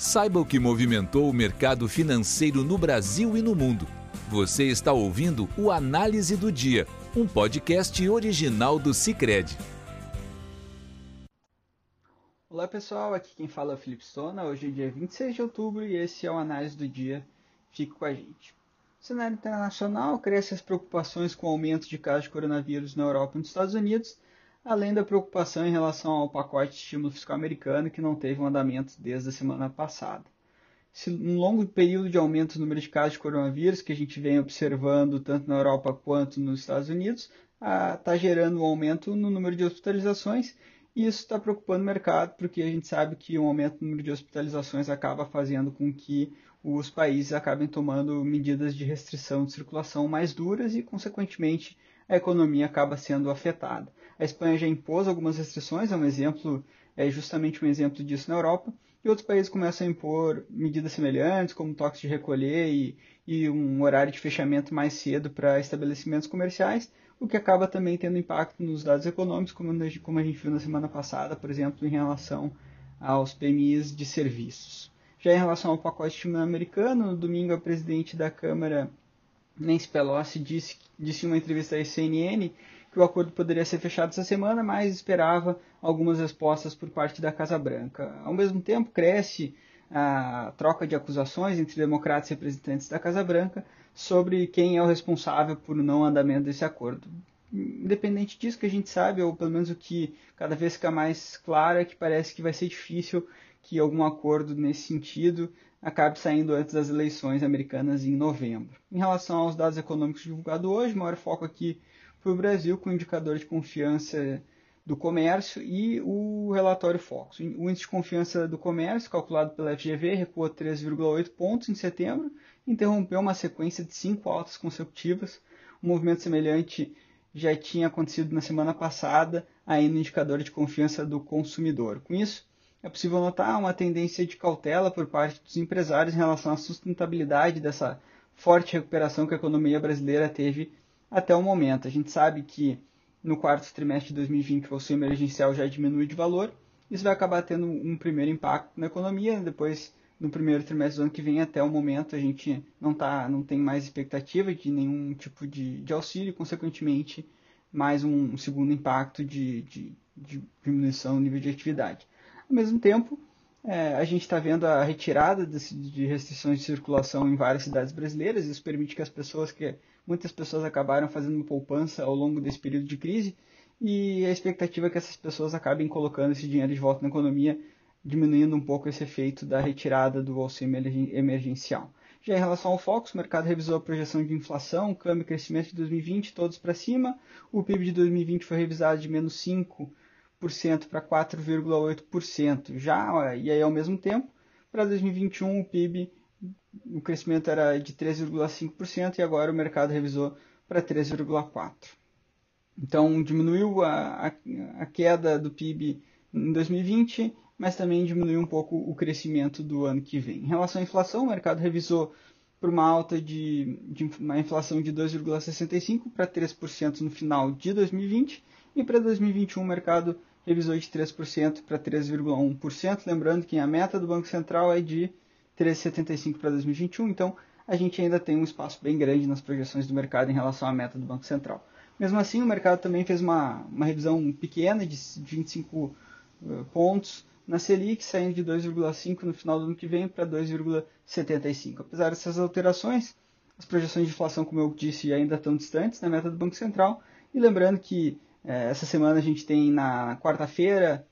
Saiba o que movimentou o mercado financeiro no Brasil e no mundo. Você está ouvindo o Análise do Dia, um podcast original do Cicred. Olá pessoal, aqui quem fala é o Felipe Stona. Hoje é dia 26 de outubro e esse é o Análise do Dia. Fique com a gente. No cenário internacional, crescem as preocupações com o aumento de casos de coronavírus na Europa e nos Estados Unidos além da preocupação em relação ao pacote de estímulo fiscal americano que não teve um andamento desde a semana passada. Esse um longo período de aumento do número de casos de coronavírus que a gente vem observando tanto na Europa quanto nos Estados Unidos está gerando um aumento no número de hospitalizações e isso está preocupando o mercado porque a gente sabe que o um aumento no número de hospitalizações acaba fazendo com que os países acabem tomando medidas de restrição de circulação mais duras e, consequentemente, a economia acaba sendo afetada. A Espanha já impôs algumas restrições, é um exemplo, é justamente um exemplo disso na Europa, e outros países começam a impor medidas semelhantes, como toques de recolher e, e um horário de fechamento mais cedo para estabelecimentos comerciais, o que acaba também tendo impacto nos dados econômicos, como, como a gente viu na semana passada, por exemplo, em relação aos PMIs de serviços. Já em relação ao pacote americano, no domingo a presidente da Câmara, Nancy Pelosi, disse, disse em uma entrevista à CNN que o acordo poderia ser fechado essa semana, mas esperava algumas respostas por parte da Casa Branca. Ao mesmo tempo, cresce a troca de acusações entre democratas e representantes da Casa Branca sobre quem é o responsável por não andamento desse acordo. Independente disso, que a gente sabe, ou pelo menos o que cada vez fica mais claro, é que parece que vai ser difícil que algum acordo nesse sentido acabe saindo antes das eleições americanas em novembro. Em relação aos dados econômicos divulgados hoje, maior foco aqui para o Brasil com indicador de confiança do comércio e o relatório Focus. O índice de confiança do comércio, calculado pela FGV, recuou 3,8 pontos em setembro, interrompeu uma sequência de cinco altas consecutivas. Um movimento semelhante já tinha acontecido na semana passada, aí no indicador de confiança do consumidor. Com isso, é possível notar uma tendência de cautela por parte dos empresários em relação à sustentabilidade dessa forte recuperação que a economia brasileira teve até o momento. A gente sabe que no quarto trimestre de 2020 o auxílio emergencial já diminui de valor. Isso vai acabar tendo um primeiro impacto na economia. Depois, no primeiro trimestre do ano que vem, até o momento, a gente não, tá, não tem mais expectativa de nenhum tipo de, de auxílio, consequentemente, mais um segundo impacto de, de, de diminuição do nível de atividade. Ao mesmo tempo, é, a gente está vendo a retirada de, de restrições de circulação em várias cidades brasileiras. Isso permite que as pessoas que muitas pessoas acabaram fazendo poupança ao longo desse período de crise e a expectativa é que essas pessoas acabem colocando esse dinheiro de volta na economia, diminuindo um pouco esse efeito da retirada do auxílio emergencial. Já em relação ao Focus, o mercado revisou a projeção de inflação, câmbio e crescimento de 2020 todos para cima. O PIB de 2020 foi revisado de menos 5% para 4,8%. Já, e aí ao mesmo tempo, para 2021 o PIB o crescimento era de 3,5% e agora o mercado revisou para 3,4%. Então diminuiu a, a, a, queda do PIB em 2020, mas também diminuiu um pouco o crescimento do ano que vem. Em relação à inflação, o mercado revisou por uma alta de, de uma inflação de 2,65% para 3% no final de 2020 e para 2021 o mercado revisou de 3% para 3,1%, lembrando que a meta do Banco Central é de 13,75 para 2021, então a gente ainda tem um espaço bem grande nas projeções do mercado em relação à meta do Banco Central. Mesmo assim, o mercado também fez uma, uma revisão pequena de 25 uh, eh, pontos na Selic, saindo de 2,5 no final do ano que vem para 2,75. Apesar dessas alterações, as projeções de inflação, como eu disse, ainda estão distantes da meta do Banco Central. E lembrando que essa semana a gente tem na quarta-feira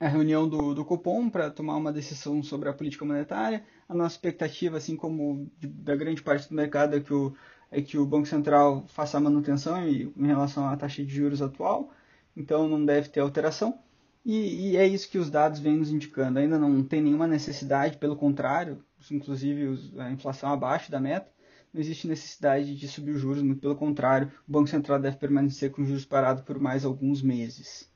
a reunião do, do Copom para tomar uma decisão sobre a política monetária. A nossa expectativa, assim como da grande parte do mercado, é que, o, é que o Banco Central faça a manutenção em, em relação à taxa de juros atual, então não deve ter alteração. E, e, é isso que os dados vêm nos indicando. Ainda não tem nenhuma necessidade, pelo contrário, inclusive a inflação abaixo da meta, não existe necessidade de subir os juros, muito pelo contrário, o Banco Central deve permanecer com os juros parados por mais alguns meses.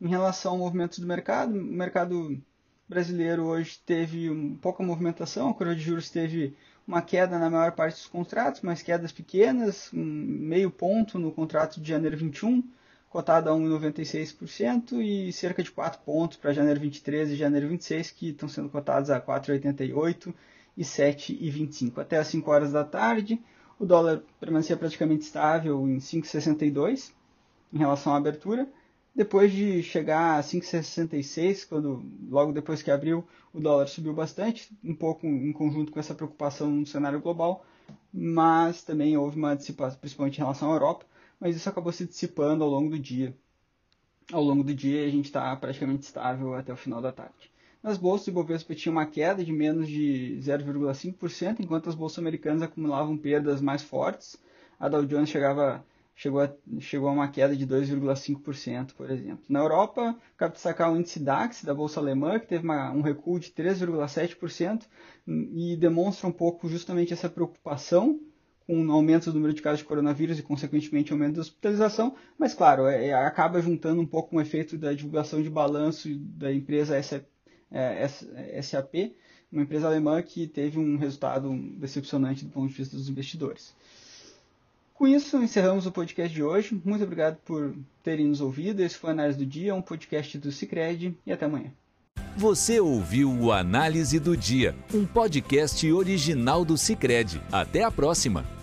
Em relação ao movimento do mercado, o mercado brasileiro hoje teve pouca movimentação, a curva de juros teve uma queda na maior parte dos contratos, mas quedas pequenas, um meio ponto no contrato de janeiro 21, cotado a 1,96% e cerca de 4 pontos para janeiro 23 e janeiro 26, que estão sendo cotados a 4,88 e 7,25. Até às 5 horas da tarde, o dólar permanecia praticamente estável em 5,62 em relação à abertura. Depois de chegar a 5,66, quando logo depois que abriu, o dólar subiu bastante, um pouco em conjunto com essa preocupação no cenário global, mas também houve uma dissipação, principalmente em relação à Europa, mas isso acabou se dissipando ao longo do dia. Ao longo do dia a gente está praticamente estável até o final da tarde. Nas bolsas, o Ibovespa tinha uma queda de menos de 0,5%, enquanto as bolsas americanas acumulavam perdas mais fortes. A Dow Jones chegava chegou a, chegou a uma queda de 2,5%, por exemplo. Na Europa, cabe destacar o índice DAX da Bolsa Alemã, que teve uma, um recuo de 3,7% e demonstra um pouco justamente essa preocupação com o aumento do número de casos de coronavírus e, consequentemente, aumento da hospitalização, mas, claro, é, é acaba juntando um pouco com o efeito da divulgação de balanço da empresa é, SAP, uma empresa alemã que teve um resultado decepcionante do ponto de vista dos investidores. Com isso, encerramos o podcast de hoje. Muito obrigado por terem nos ouvido. Esse foi a Análise do Dia, um podcast do Cicred e até amanhã. Você ouviu o Análise do Dia, um podcast original do Cicred. Até a próxima!